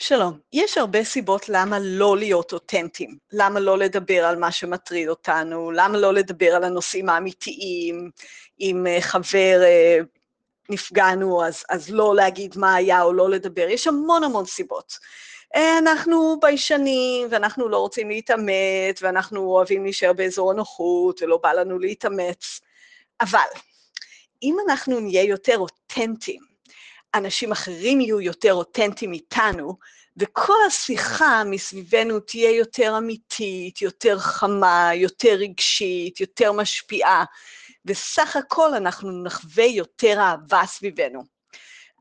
שלום, יש הרבה סיבות למה לא להיות אותנטיים, למה לא לדבר על מה שמטריד אותנו, למה לא לדבר על הנושאים האמיתיים, אם אה, חבר אה, נפגענו אז, אז לא להגיד מה היה או לא לדבר, יש המון המון סיבות. אה, אנחנו ביישנים ואנחנו לא רוצים להתעמת ואנחנו אוהבים להישאר באזור הנוחות ולא בא לנו להתאמץ, אבל אם אנחנו נהיה יותר אותנטיים, אנשים אחרים יהיו יותר אותנטיים איתנו, וכל השיחה מסביבנו תהיה יותר אמיתית, יותר חמה, יותר רגשית, יותר משפיעה, וסך הכל אנחנו נחווה יותר אהבה סביבנו.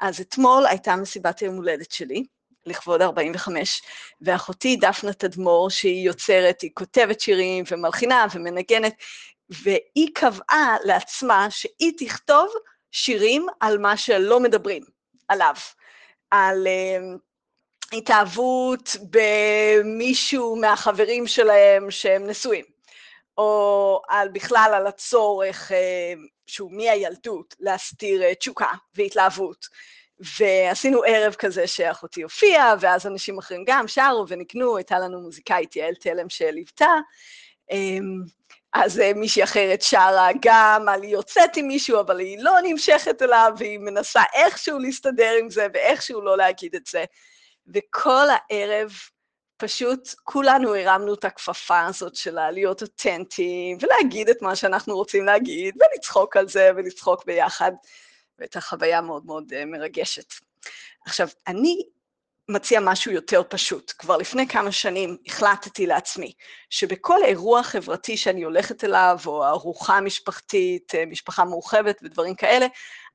אז אתמול הייתה מסיבת היום הולדת שלי, לכבוד 45, ואחותי דפנה תדמור, שהיא יוצרת, היא כותבת שירים ומלחינה ומנגנת, והיא קבעה לעצמה שהיא תכתוב שירים על מה שלא מדברים עליו, על uh, התאהבות במישהו מהחברים שלהם שהם נשואים, או על בכלל על הצורך uh, שהוא מהילדות להסתיר uh, תשוקה והתלהבות. ועשינו ערב כזה שאחותי הופיעה, ואז אנשים אחרים גם שרו ונקנו, הייתה לנו מוזיקאית יעל תלם שליוותה. אז אה, מישהי אחרת שרה גם על היא יוצאת עם מישהו, אבל היא לא נמשכת אליו, והיא מנסה איכשהו להסתדר עם זה, ואיכשהו לא להגיד את זה. וכל הערב פשוט כולנו הרמנו את הכפפה הזאת שלה להיות אותנטיים, ולהגיד את מה שאנחנו רוצים להגיד, ולצחוק על זה, ולצחוק ביחד, והייתה חוויה מאוד מאוד אה, מרגשת. עכשיו, אני מציע משהו יותר פשוט. כבר לפני כמה שנים החלטתי לעצמי שבכל אירוע חברתי שאני הולכת אליו, או ארוחה משפחתית, אה, משפחה מורחבת ודברים כאלה,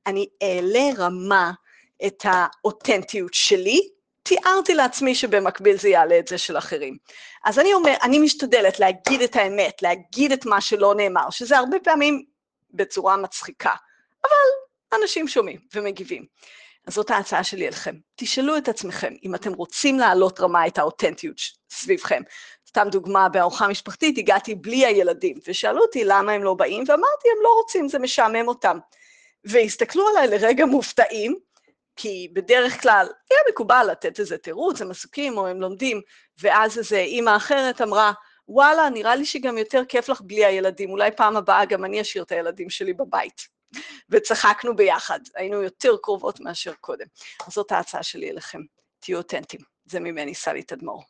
אני אעלה רמה את האותנטיות שלי, תיארתי לעצמי שבמקביל זה יעלה את זה של אחרים. אז אני אומר, אני משתדלת להגיד את האמת, להגיד את מה שלא נאמר, שזה הרבה פעמים בצורה מצחיקה, אבל אנשים שומעים ומגיבים. אז זאת ההצעה שלי אליכם. תשאלו את עצמכם אם אתם רוצים להעלות רמה את האותנטיות סביבכם. סתם דוגמה, בארוחה משפחתית הגעתי בלי הילדים, ושאלו אותי למה הם לא באים, ואמרתי, הם לא רוצים, זה משעמם אותם. והסתכלו עליי לרגע מופתעים, כי בדרך כלל היה מקובל לתת איזה תירוץ, הם עסוקים או הם לומדים, ואז איזו אימא אחרת אמרה, וואלה, נראה לי שגם יותר כיף לך בלי הילדים, אולי פעם הבאה גם אני אשאיר את הילדים שלי בבית. וצחקנו ביחד, היינו יותר קרובות מאשר קודם. אז זאת ההצעה שלי אליכם, תהיו אותנטיים. זה ממני, סלי תדמור.